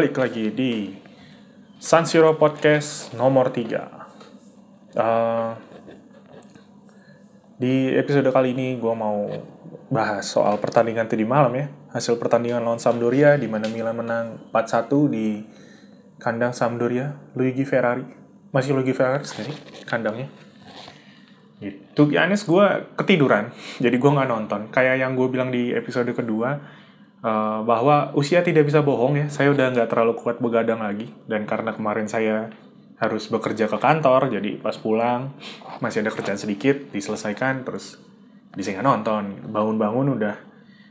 balik lagi di San Siro Podcast nomor 3. Uh, di episode kali ini gue mau bahas soal pertandingan tadi malam ya. Hasil pertandingan lawan Sampdoria di mana Milan menang 4-1 di kandang Sampdoria. Luigi Ferrari. Masih Luigi Ferrari sekali kandangnya. Gitu, Yanis gue ketiduran, jadi gue nggak nonton. Kayak yang gue bilang di episode kedua, uh, bahwa usia tidak bisa bohong ya. Saya udah nggak terlalu kuat begadang lagi dan karena kemarin saya harus bekerja ke kantor, jadi pas pulang masih ada kerjaan sedikit diselesaikan, terus bisa nonton. Bangun-bangun udah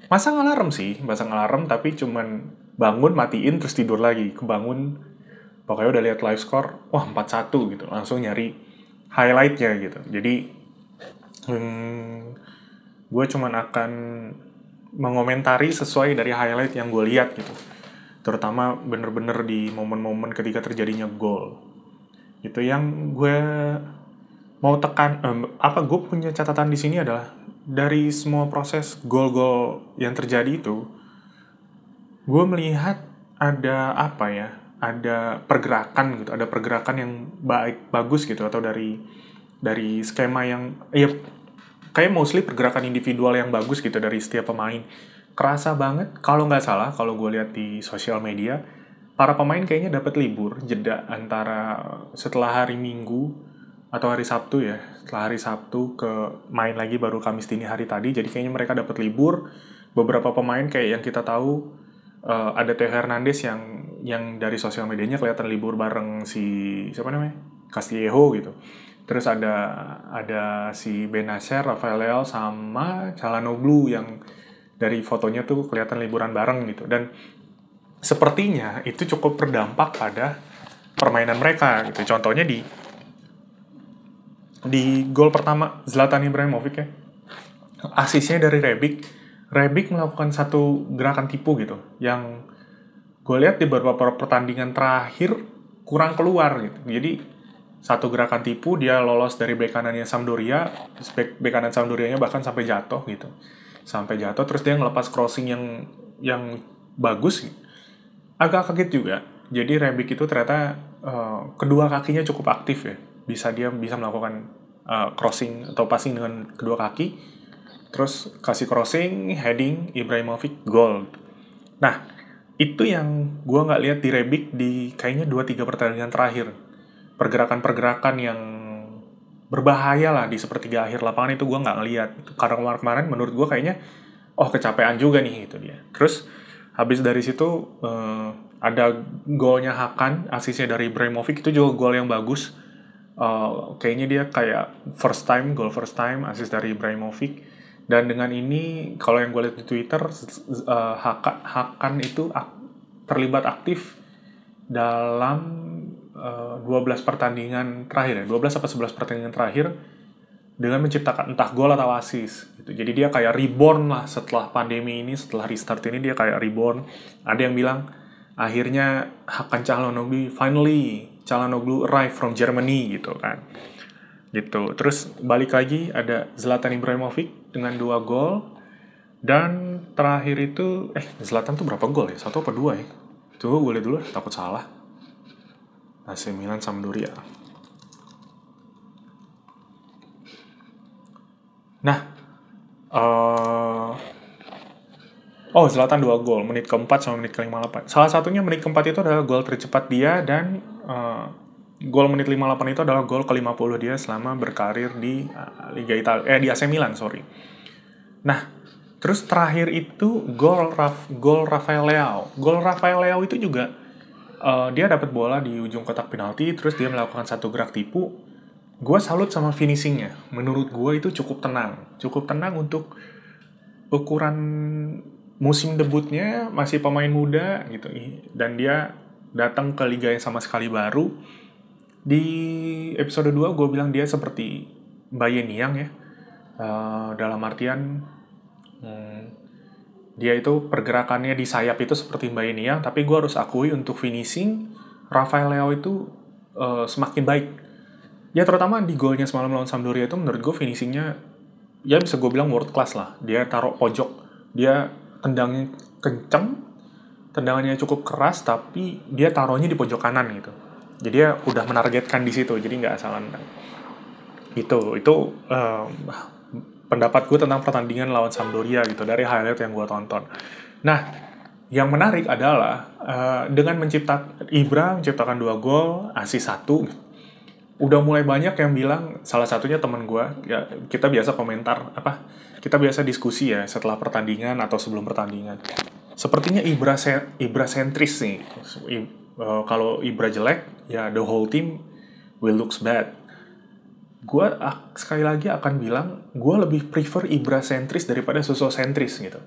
masang alarm sih, masang alarm tapi cuman bangun matiin terus tidur lagi, kebangun pokoknya udah lihat live score, wah 4-1 gitu, langsung nyari highlightnya gitu. Jadi hmm, gue cuman akan mengomentari sesuai dari highlight yang gue lihat gitu. Terutama bener-bener di momen-momen ketika terjadinya gol. Itu yang gue mau tekan um, apa gue punya catatan di sini adalah dari semua proses gol-gol yang terjadi itu gue melihat ada apa ya ada pergerakan gitu ada pergerakan yang baik bagus gitu atau dari dari skema yang ya kayak mostly pergerakan individual yang bagus gitu dari setiap pemain. Kerasa banget, kalau nggak salah, kalau gue lihat di sosial media, para pemain kayaknya dapat libur, jeda antara setelah hari Minggu atau hari Sabtu ya, setelah hari Sabtu ke main lagi baru Kamis dini hari tadi, jadi kayaknya mereka dapat libur. Beberapa pemain kayak yang kita tahu, uh, ada Theo Hernandez yang yang dari sosial medianya kelihatan libur bareng si siapa namanya Castillejo gitu Terus ada ada si Benacer, Rafael Leao sama Calhanoglu yang dari fotonya tuh kelihatan liburan bareng gitu. Dan sepertinya itu cukup berdampak pada permainan mereka gitu. Contohnya di di gol pertama Zlatan Ibrahimovic ya. Asisnya dari Rebic. Rebic melakukan satu gerakan tipu gitu yang gue lihat di beberapa pertandingan terakhir kurang keluar gitu. Jadi satu gerakan tipu dia lolos dari bek kanannya Sampdoria bek, bek kanan Sampdorianya bahkan sampai jatuh gitu. Sampai jatuh terus dia ngelepas crossing yang yang bagus. Agak kaget juga. Jadi Rebic itu ternyata uh, kedua kakinya cukup aktif ya. Bisa dia bisa melakukan uh, crossing atau passing dengan kedua kaki. Terus kasih crossing heading Ibrahimovic gol. Nah itu yang gue nggak lihat di Rebic di kayaknya dua tiga pertandingan terakhir pergerakan-pergerakan yang berbahaya lah di sepertiga akhir lapangan itu gue nggak ngeliat. Karena kemarin-kemarin menurut gue kayaknya oh kecapean juga nih itu dia. Terus habis dari situ uh, ada golnya Hakan asisnya dari Ibrahimovic itu juga gol yang bagus. Uh, kayaknya dia kayak first time gol first time asis dari Ibrahimovic. Dan dengan ini kalau yang gue lihat di Twitter uh, Hakan, Hakan itu ak terlibat aktif dalam 12 eh, pertandingan terakhir ya, 12 atau 11 pertandingan terakhir dengan menciptakan entah gol atau asis gitu. Jadi dia kayak reborn lah setelah pandemi ini, setelah restart ini dia kayak reborn. Ada yang bilang akhirnya Hakan Calhanoglu finally Calhanoglu arrive from Germany gitu kan. Gitu. Terus balik lagi ada Zlatan Ibrahimovic dengan dua gol dan terakhir itu eh Zlatan tuh berapa gol ya? Satu apa dua ya? Coba gue lihat dulu takut salah. AC Milan Sampdoria. Nah, uh, oh Zlatan dua gol, menit keempat sama menit ke-58. Salah satunya menit keempat itu adalah gol tercepat dia dan uh, gol menit 58 itu adalah gol ke-50 dia selama berkarir di uh, Liga Italia, eh di AC Milan, sorry. Nah, terus terakhir itu gol Raf, gol Rafael Leao. Gol Rafael Leao itu juga uh, dia dapat bola di ujung kotak penalti terus dia melakukan satu gerak tipu. Gue salut sama finishingnya. Menurut gue itu cukup tenang. Cukup tenang untuk ukuran musim debutnya masih pemain muda gitu. Dan dia datang ke liga yang sama sekali baru. Di episode 2 gue bilang dia seperti Bayern Niang ya. Uh, dalam artian hmm, dia itu pergerakannya di sayap itu seperti Mbak ini ya, tapi gue harus akui untuk finishing, Rafael Leo itu uh, semakin baik. Ya terutama di golnya semalam lawan Sampdoria itu menurut gue finishingnya ya bisa gue bilang world class lah. Dia taruh pojok, dia tendangnya kenceng, tendangannya cukup keras tapi dia taruhnya di pojok kanan gitu jadi dia udah menargetkan di situ jadi nggak asal nendang itu itu uh, pendapat gue tentang pertandingan lawan Sampdoria gitu dari highlight yang gue tonton nah yang menarik adalah uh, dengan menciptakan Ibra menciptakan dua gol asis satu udah mulai banyak yang bilang salah satunya teman gue ya kita biasa komentar apa kita biasa diskusi ya setelah pertandingan atau sebelum pertandingan sepertinya Ibra Ibra sentris nih. Uh, kalau Ibra jelek, ya the whole team will looks bad. Gue sekali lagi akan bilang, gue lebih prefer Ibra sentris daripada sosok sentris gitu.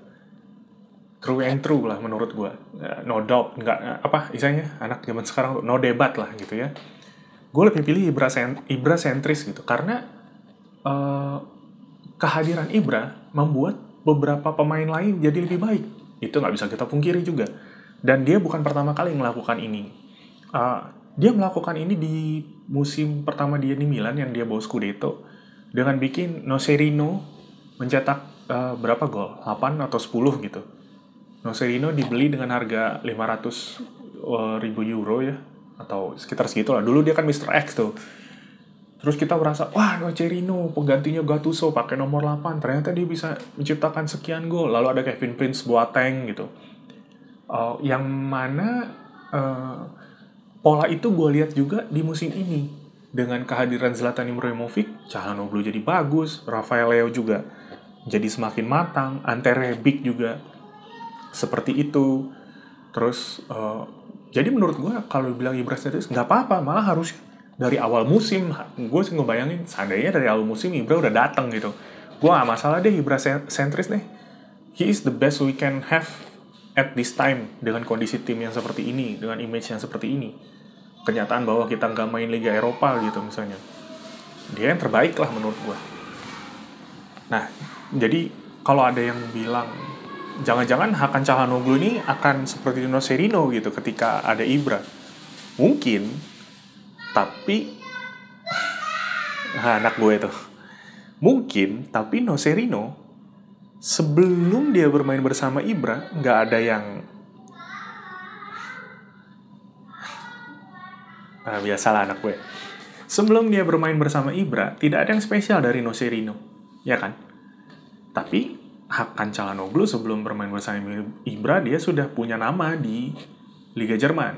True and true lah menurut gue. Uh, no doubt, nggak apa istilahnya anak zaman sekarang no debat lah gitu ya. Gue lebih pilih Ibra, sen Ibra sentris gitu karena uh, kehadiran Ibra membuat beberapa pemain lain jadi lebih baik itu nggak bisa kita pungkiri juga. Dan dia bukan pertama kali melakukan ini. Uh, dia melakukan ini di musim pertama dia di Milan yang dia bawa Scudetto dengan bikin Nocerino mencetak uh, berapa gol? 8 atau 10 gitu. Nocerino dibeli dengan harga 500 uh, ribu euro ya atau sekitar segitu lah. Dulu dia kan Mr. X tuh. Terus kita merasa, wah Nocerino penggantinya Gattuso pakai nomor 8. Ternyata dia bisa menciptakan sekian gol. Lalu ada Kevin Prince Boateng gitu. Uh, yang mana uh, pola itu gue lihat juga di musim ini. Dengan kehadiran Zlatan Ibrahimovic, Calhanoglu jadi bagus. Rafael Leo juga jadi semakin matang. Ante Rebic juga seperti itu. Terus, uh, jadi menurut gue kalau bilang Ibra nggak apa-apa, malah harusnya dari awal musim gue sih ngebayangin seandainya dari awal musim Ibra udah datang gitu gue gak masalah deh Ibra sentris deh he is the best we can have at this time dengan kondisi tim yang seperti ini dengan image yang seperti ini kenyataan bahwa kita nggak main Liga Eropa gitu misalnya. Dia yang terbaik lah menurut gue nah jadi kalau ada yang bilang jangan-jangan Hakan Calhanoglu ini akan seperti Dino Serino gitu ketika ada Ibra. Mungkin tapi nah, anak gue itu. Mungkin tapi Nocerino sebelum dia bermain bersama Ibra nggak ada yang nah, biasalah anak gue. Sebelum dia bermain bersama Ibra tidak ada yang spesial dari Nocerino ya kan? Tapi Hakan Calhanoglu sebelum bermain bersama Ibra dia sudah punya nama di Liga Jerman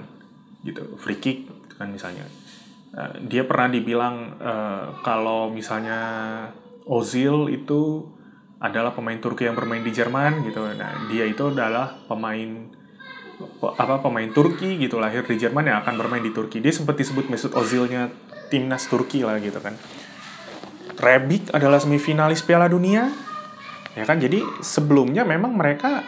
gitu. Free kick kan misalnya. Eh, dia pernah dibilang uh, kalau misalnya Ozil itu adalah pemain Turki yang bermain di Jerman gitu. Nah, dia itu adalah pemain apa pemain Turki gitu lahir di Jerman yang akan bermain di Turki. Dia sempat disebut Mesut Ozilnya timnas Turki lah gitu kan. Rebic adalah semifinalis Piala Dunia. Ya kan? Jadi sebelumnya memang mereka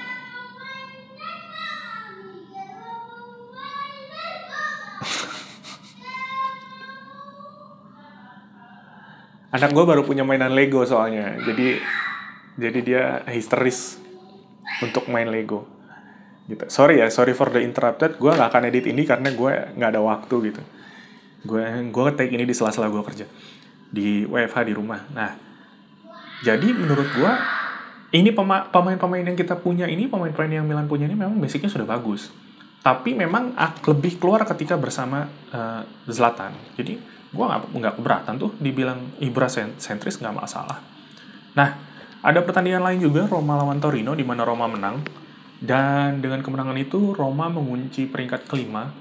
anak gue baru punya mainan Lego soalnya jadi jadi dia histeris untuk main Lego gitu. Sorry ya sorry for the interrupted. Gue nggak akan edit ini karena gue nggak ada waktu gitu. Gue gue take ini di sela-sela gue kerja. Di WFH di rumah. Nah jadi menurut gue ini pemain-pemain yang kita punya ini pemain-pemain yang Milan punya ini memang basicnya sudah bagus. Tapi memang lebih keluar ketika bersama uh, Zlatan. Jadi gue nggak nggak keberatan tuh dibilang Ibra sentris nggak masalah. Nah, ada pertandingan lain juga Roma lawan Torino di mana Roma menang dan dengan kemenangan itu Roma mengunci peringkat kelima.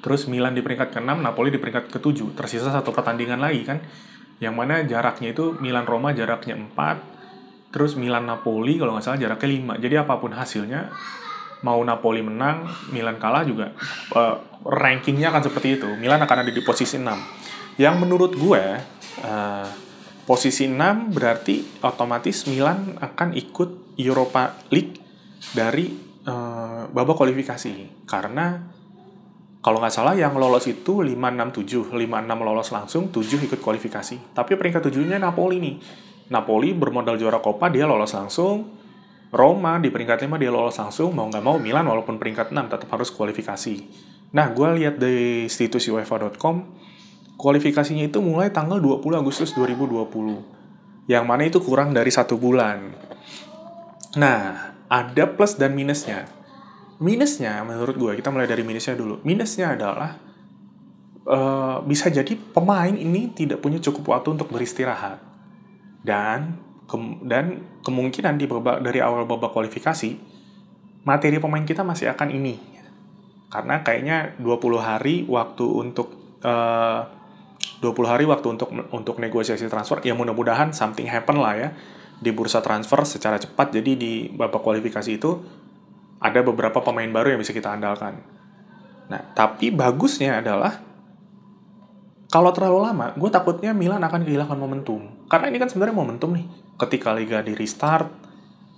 Terus Milan di peringkat keenam, Napoli di peringkat ketujuh. Tersisa satu pertandingan lagi kan, yang mana jaraknya itu Milan Roma jaraknya 4, terus Milan Napoli kalau nggak salah jaraknya 5. Jadi apa pun hasilnya, mau Napoli menang, Milan kalah juga uh, rankingnya akan seperti itu. Milan akan ada di posisi 6. Yang menurut gue uh, posisi 6 berarti otomatis Milan akan ikut Europa League dari uh, babak kualifikasi karena kalau nggak salah yang lolos itu 5 6 7, 5 6 lolos langsung, 7 ikut kualifikasi. Tapi peringkat 7-nya Napoli nih. Napoli bermodal juara Coppa dia lolos langsung, Roma di peringkat 5 dia lolos langsung, mau nggak mau Milan walaupun peringkat 6 tetap harus kualifikasi. Nah, gue lihat di situs UEFA.com, kualifikasinya itu mulai tanggal 20 Agustus 2020. Yang mana itu kurang dari satu bulan. Nah, ada plus dan minusnya. minusnya menurut gue kita mulai dari minusnya dulu. Minusnya adalah uh, bisa jadi pemain ini tidak punya cukup waktu untuk beristirahat. Dan ke, dan kemungkinan di babak dari awal babak kualifikasi materi pemain kita masih akan ini. Karena kayaknya 20 hari waktu untuk uh, 20 hari waktu untuk untuk negosiasi transfer ya mudah-mudahan something happen lah ya di bursa transfer secara cepat jadi di babak kualifikasi itu ada beberapa pemain baru yang bisa kita andalkan. Nah, tapi bagusnya adalah kalau terlalu lama, gue takutnya Milan akan kehilangan momentum. Karena ini kan sebenarnya momentum nih. Ketika Liga di restart,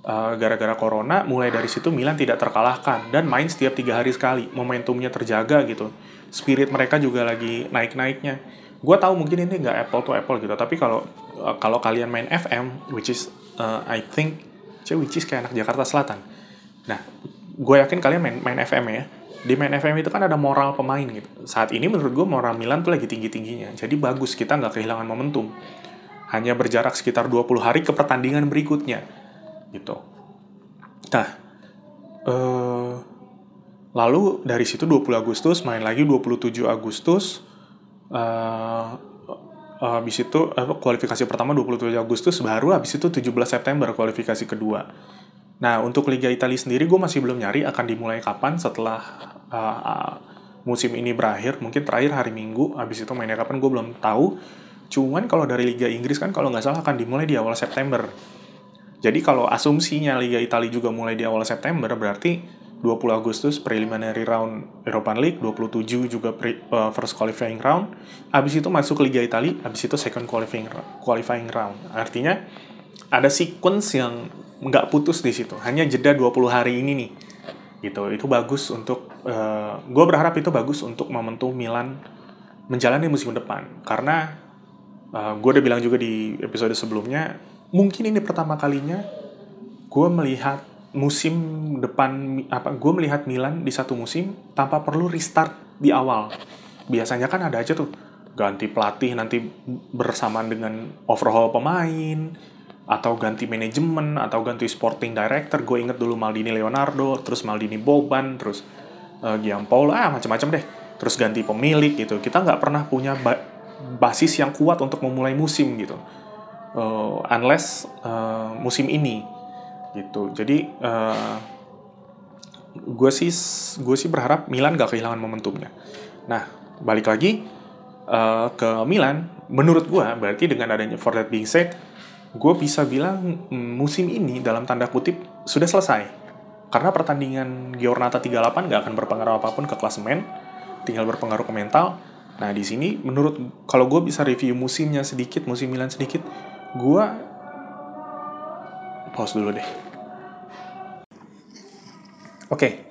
uh, gara-gara corona, mulai dari situ Milan tidak terkalahkan. Dan main setiap tiga hari sekali. Momentumnya terjaga gitu. Spirit mereka juga lagi naik-naiknya gue tahu mungkin ini nggak apple to apple gitu tapi kalau uh, kalau kalian main FM which is uh, I think which is kayak anak Jakarta Selatan. Nah gue yakin kalian main main FM ya. Di main FM itu kan ada moral pemain gitu. Saat ini menurut gue moral Milan tuh lagi tinggi tingginya jadi bagus kita nggak kehilangan momentum. Hanya berjarak sekitar 20 hari ke pertandingan berikutnya. Gitu. Nah uh, lalu dari situ 20 Agustus main lagi 27 Agustus uh, habis itu uh, kualifikasi pertama 27 Agustus baru habis itu 17 September kualifikasi kedua. Nah, untuk Liga Italia sendiri gue masih belum nyari akan dimulai kapan setelah uh, uh, musim ini berakhir. Mungkin terakhir hari Minggu, habis itu mainnya kapan gue belum tahu. Cuman kalau dari Liga Inggris kan kalau nggak salah akan dimulai di awal September. Jadi kalau asumsinya Liga Italia juga mulai di awal September, berarti 20 Agustus preliminary round Europa League, 27 juga pre, uh, first qualifying round. Habis itu masuk Liga Italia, habis itu second qualifying qualifying round. Artinya ada sequence yang nggak putus di situ. Hanya jeda 20 hari ini nih. Gitu. Itu bagus untuk uh, eh, gue berharap itu bagus untuk momentum Milan menjalani musim depan. Karena uh, eh, gue udah bilang juga di episode sebelumnya, mungkin ini pertama kalinya gue melihat musim depan apa gue melihat Milan di satu musim tanpa perlu restart di awal. Biasanya kan ada aja tuh ganti pelatih nanti bersamaan dengan overhaul pemain atau ganti manajemen atau ganti sporting director. Gue inget dulu Maldini Leonardo terus Maldini Boban terus uh, Giampaolo ah macam-macam deh. Terus ganti pemilik gitu. Kita nggak pernah punya ba basis yang kuat untuk memulai musim gitu. Uh, unless uh, musim ini gitu. Jadi uh, gue sih gue sih berharap Milan gak kehilangan momentumnya. Nah balik lagi uh, ke Milan menurut gue berarti dengan adanya for that being said gue bisa bilang musim ini dalam tanda kutip sudah selesai. Karena pertandingan Giornata 38 gak akan berpengaruh apa pun ke klasemen tinggal berpengaruh ke mental. Nah di sini menurut kalau gue bisa review musimnya sedikit musim Milan sedikit gue pause dulu deh. Oke,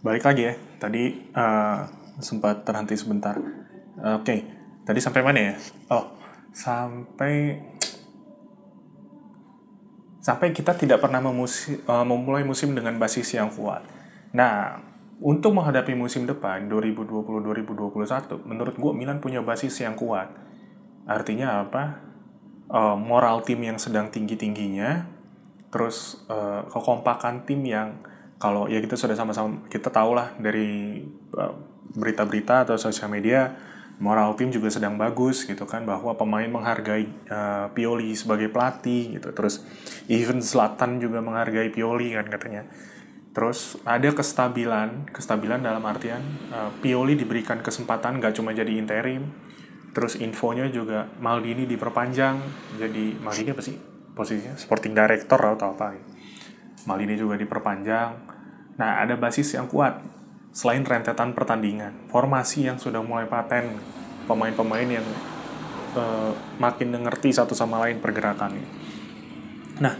balik lagi ya. Tadi uh, sempat terhenti sebentar. Oke, okay. tadi sampai mana ya? Oh, sampai sampai kita tidak pernah memusi, uh, memulai musim dengan basis yang kuat. Nah, untuk menghadapi musim depan 2020-2021, menurut gue Milan punya basis yang kuat. Artinya apa? uh, moral tim yang sedang tinggi-tingginya, terus uh, kekompakan tim yang kalau ya kita sudah sama-sama kita tahu lah dari berita berita-berita atau sosial media moral tim juga sedang bagus gitu kan bahwa pemain menghargai uh, Pioli sebagai pelatih gitu terus even Zlatan juga menghargai Pioli kan katanya terus ada kestabilan kestabilan dalam artian uh, Pioli diberikan kesempatan gak cuma jadi interim Terus infonya juga Maldini diperpanjang jadi Maldini apa sih posisinya? Sporting Director atau apa? Maldini juga diperpanjang. Nah, ada basis yang kuat selain rentetan pertandingan, formasi yang sudah mulai paten, pemain-pemain yang uh, makin mengerti satu sama lain pergerakannya. Nah,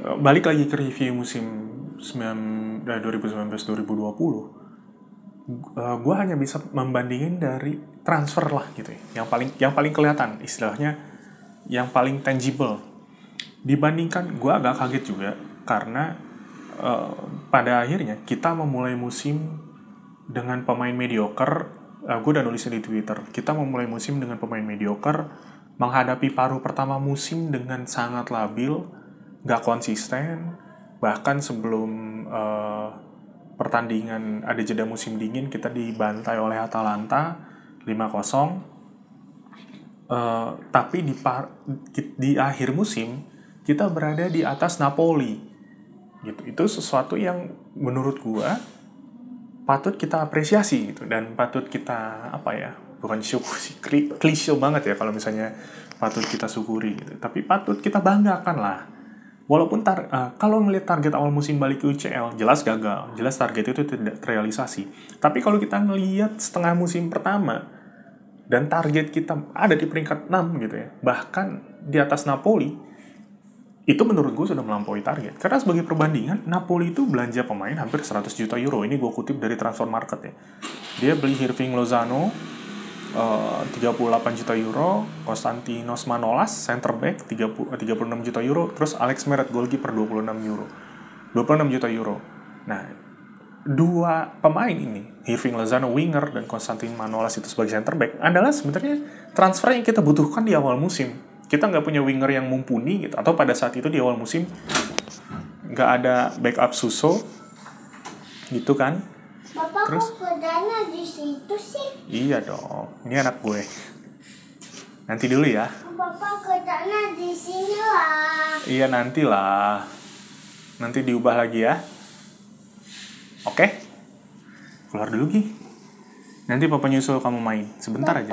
eh, balik lagi ke review musim 2019-2020 uh, gue hanya bisa membandingin dari transfer lah gitu ya yang paling yang paling kelihatan istilahnya yang paling tangible dibandingkan gue agak kaget juga karena uh, pada akhirnya kita memulai musim dengan pemain mediocre uh, eh, gue udah nulisnya di twitter kita memulai musim dengan pemain mediocre menghadapi paruh pertama musim dengan sangat labil gak konsisten bahkan sebelum uh, pertandingan ada jeda musim dingin kita dibantai oleh Atalanta 5-0 Uh, tapi di par di akhir musim kita berada di atas Napoli gitu. Itu sesuatu yang menurut gua patut kita apresiasi gitu. Dan patut kita apa ya bukan syukur sih klise banget ya kalau misalnya patut kita syukuri gitu. Tapi patut kita banggakan lah. Walaupun tar, uh, kalau melihat target awal musim balik ke UCL jelas gagal jelas target itu tidak terrealisasi. Tapi kalau kita melihat setengah musim pertama dan target kita ada di peringkat 6 gitu ya bahkan di atas Napoli itu menurut gue sudah melampaui target. Karena sebagai perbandingan Napoli itu belanja pemain hampir 100 juta euro. Ini gue kutip dari transfer market ya. Dia beli Hirving Lozano uh, 38 juta euro. Konstantinos Manolas center back 30, 36 juta euro. Terus Alex Meret goalkeeper 26 euro. 26 juta euro. Nah dua pemain ini, Hirving Lozano winger dan Konstantin Manolas itu sebagai center back adalah sebenarnya transfer yang kita butuhkan di awal musim. Kita nggak punya winger yang mumpuni gitu, atau pada saat itu di awal musim nggak ada backup Suso, gitu kan? Bapak Terus, kok di situ sih? Iya dong, ini anak gue. Nanti dulu ya. Bapak kerjanya di sini lah. Iya nantilah. Nanti diubah lagi ya. Oke? Keluar dulu, Ki. Nanti papa nyusul kamu main. Sebentar papa, aja.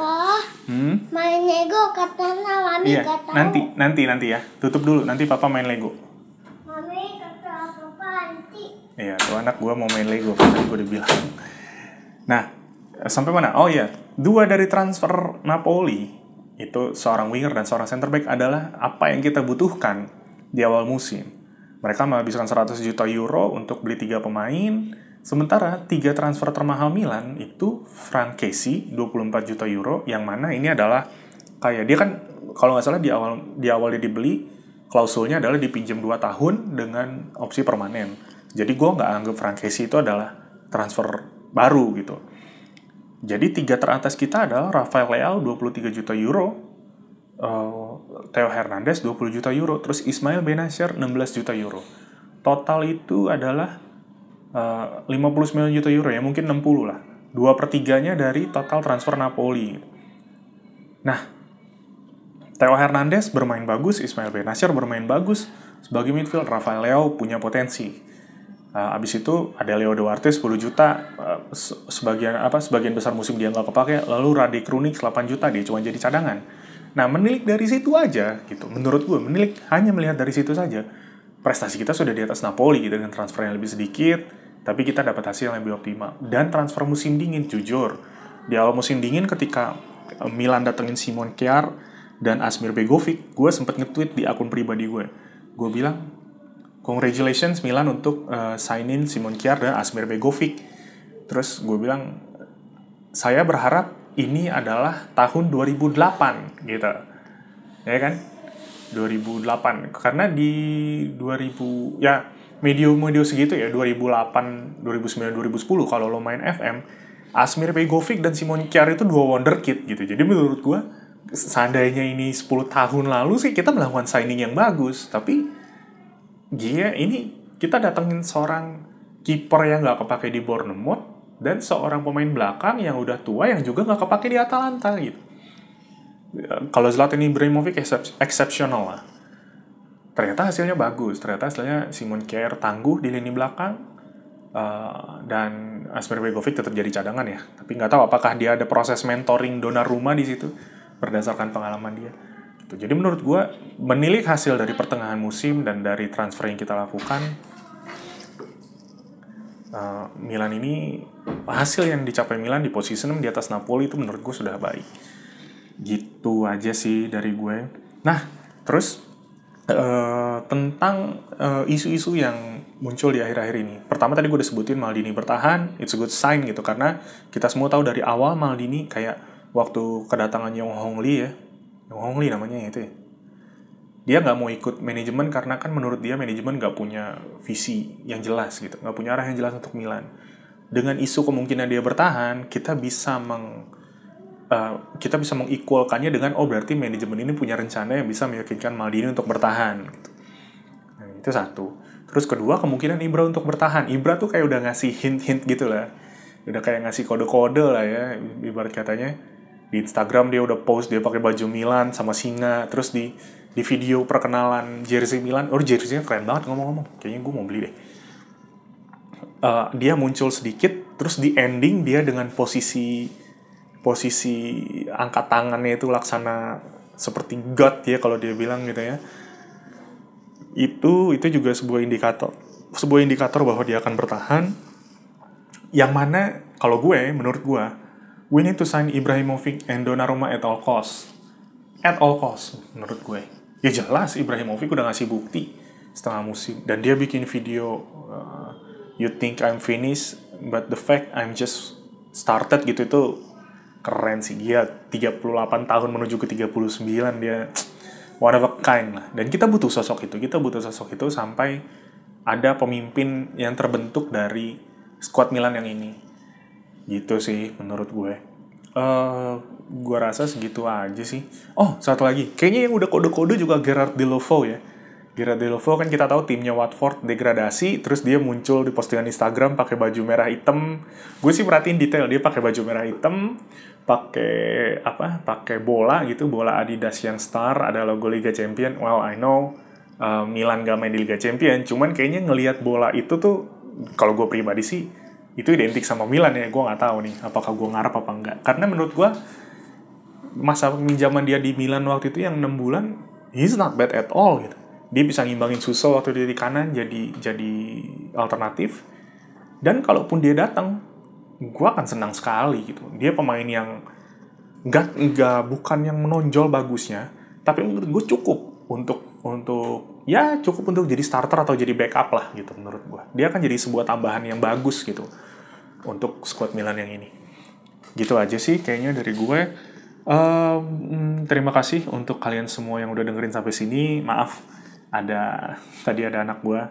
Hmm? Main Lego katanya Mami iya, kata. Nanti, nanti, nanti ya. Tutup dulu. Nanti papa main Lego. Mami kata papa nanti. Iya, tuh anak gua mau main Lego. Tadi gua udah bilang. Nah, sampai mana? Oh iya, dua dari transfer Napoli itu seorang winger dan seorang center back adalah apa yang kita butuhkan di awal musim. Mereka menghabiskan 100 juta euro untuk beli tiga pemain, sementara tiga transfer termahal Milan itu Frank Casey 24 juta euro, yang mana ini adalah kayak dia kan kalau nggak salah di awal di awal dia dibeli klausulnya adalah dipinjam 2 tahun dengan opsi permanen. Jadi gue nggak anggap Frank Casey itu adalah transfer baru gitu. Jadi tiga teratas kita adalah Rafael Leao 23 juta euro, uh, Theo Hernandez 20 juta euro, terus Ismail Benacer 16 juta euro. Total itu adalah uh, 59 juta euro ya, mungkin 60 lah. Dua pertiganya dari total transfer Napoli. Nah, Theo Hernandez bermain bagus, Ismail Benacer bermain bagus. Sebagai midfield, Rafael Leo punya potensi. Uh, abis itu ada Leo Duarte 10 juta, uh, sebagian apa sebagian besar musim dia nggak kepake, lalu Rade Krunic 8 juta dia cuma jadi cadangan Nah, menilik dari situ aja, gitu. Menurut gue, menilik hanya melihat dari situ saja. Prestasi kita sudah di atas Napoli gitu, dengan transfer yang lebih sedikit, tapi kita dapat hasil yang lebih optimal. Dan transfer musim dingin, jujur. Di awal musim dingin ketika eh, Milan datengin Simon Kjaer dan Asmir Begovic, gue sempat nge-tweet di akun pribadi gue. Gue bilang, congratulations Milan untuk uh, sign-in Simon Kjaer dan Asmir Begovic. Terus gue bilang, saya berharap ini adalah tahun 2008 gitu ya kan 2008 karena di 2000 ya medio-medio segitu ya 2008 2009 2010 kalau lo main FM Asmir Begovic dan Simon Kjaer itu dua wonderkid gitu jadi menurut gua seandainya ini 10 tahun lalu sih kita melakukan signing yang bagus tapi dia ini kita datengin seorang kiper yang nggak kepake di Bournemouth dan seorang pemain belakang yang udah tua yang juga nggak kepake di Atalanta gitu. Kalau Zlatan Ibrahimovic exceptional lah. Ternyata hasilnya bagus, ternyata hasilnya Simon Kjaer tangguh di lini belakang uh, dan Asmir Begovic tetap jadi cadangan ya. Tapi nggak tahu apakah dia ada proses mentoring Donnarumma di situ berdasarkan pengalaman dia. Gitu. Jadi menurut gue menilik hasil dari pertengahan musim dan dari transfer yang kita lakukan uh, Milan ini hasil yang dicapai Milan di posisi 6 di atas Napoli itu menurut gue sudah baik. Gitu aja sih dari gue. Nah, terus uh, tentang uh, isu-isu yang muncul di akhir-akhir ini. Pertama tadi gue udah sebutin Maldini bertahan, it's a good sign gitu karena kita semua tahu dari awal Maldini kayak waktu kedatangan Yong Hong Lee ya. Yong Hong Lee namanya itu ya dia nggak mau ikut manajemen karena kan menurut dia manajemen nggak punya visi yang jelas gitu nggak punya arah yang jelas untuk Milan dengan isu kemungkinan dia bertahan kita bisa meng uh, kita bisa mengikulkannya dengan oh berarti manajemen ini punya rencana yang bisa meyakinkan Maldini untuk bertahan gitu. nah, itu satu Terus kedua, kemungkinan Ibra untuk bertahan. Ibra tuh kayak udah ngasih hint-hint gitu lah. Udah kayak ngasih kode-kode lah ya, ibarat katanya. Di Instagram dia udah post dia pakai baju Milan sama singa. Terus di di video perkenalan jersey Milan, oh jersey-nya keren banget ngomong-ngomong. Kayaknya gue mau beli deh. Uh, dia muncul sedikit, terus di ending dia dengan posisi posisi angkat tangannya itu laksana seperti God ya kalau dia bilang gitu ya. Itu itu juga sebuah indikator sebuah indikator bahwa dia akan bertahan. Yang mana kalau gue menurut gue we need to sign Ibrahimovic and Donnarumma at all cost. At all cost menurut gue. Ya jelas Ibrahimovic udah ngasih bukti setengah musim. Dan dia bikin video uh, you think I'm finished but the fact I'm just started gitu. Itu keren sih dia 38 tahun menuju ke 39 dia one of a kind lah. Dan kita butuh sosok itu, kita butuh sosok itu sampai ada pemimpin yang terbentuk dari squad Milan yang ini. Gitu sih menurut gue. Uh, gue rasa segitu aja sih. Oh, satu lagi. Kayaknya yang udah kode-kode juga Gerard Delovo ya. Delovo kan kita tahu timnya Watford degradasi, terus dia muncul di postingan Instagram pakai baju merah hitam. Gue sih perhatiin detail dia pakai baju merah hitam, pakai apa pakai bola gitu bola Adidas yang star ada logo Liga Champion. Well I know uh, Milan gak main di Liga Champion cuman kayaknya ngelihat bola itu tuh kalau gue pribadi sih itu identik sama Milan ya gue nggak tahu nih apakah gue ngarep apa enggak karena menurut gue masa pinjaman dia di Milan waktu itu yang enam bulan he's not bad at all gitu dia bisa ngimbangin Suso waktu di kanan jadi jadi alternatif dan kalaupun dia datang gue akan senang sekali gitu. Dia pemain yang nggak nggak bukan yang menonjol bagusnya, tapi menurut gue cukup untuk untuk ya cukup untuk jadi starter atau jadi backup lah gitu menurut gue. Dia akan jadi sebuah tambahan yang bagus gitu untuk squad Milan yang ini. Gitu aja sih kayaknya dari gue. Um, terima kasih untuk kalian semua yang udah dengerin sampai sini. Maaf ada tadi ada anak gue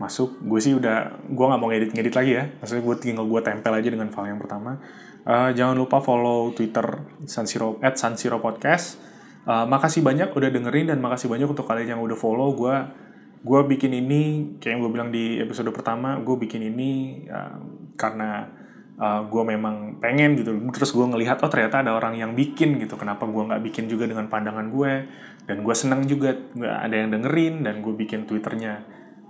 masuk. Gue sih udah gue nggak mau ngedit ngedit lagi ya. Maksudnya gue tinggal gue tempel aja dengan file yang pertama. Uh, jangan lupa follow twitter sansiro at sansiro podcast. Uh, makasih banyak udah dengerin dan makasih banyak untuk kalian yang udah follow. Gue gue bikin ini kayak yang gue bilang di episode pertama gue bikin ini uh, karena uh, gue memang pengen gitu. Terus gue ngelihat oh ternyata ada orang yang bikin gitu. Kenapa gue nggak bikin juga dengan pandangan gue? Dan gue seneng juga nggak ada yang dengerin dan gue bikin twitternya.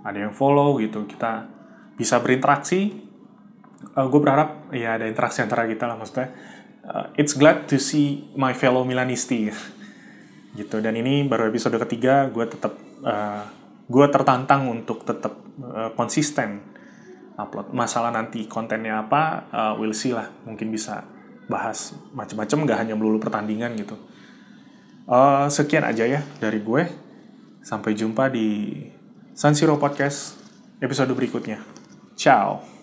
Ada yang follow gitu. Kita bisa berinteraksi. Uh, gue berharap ya ada interaksi antara kita lah maksudnya. Uh, it's glad to see my fellow Milanisti. Gitu. Dan ini baru episode ketiga gue tetap uh, gue tertantang untuk tetap uh, konsisten upload masalah nanti kontennya apa uh, we'll see lah mungkin bisa bahas macam-macam nggak hanya melulu pertandingan gitu uh, sekian aja ya dari gue sampai jumpa di San Siro Podcast episode berikutnya. Ciao.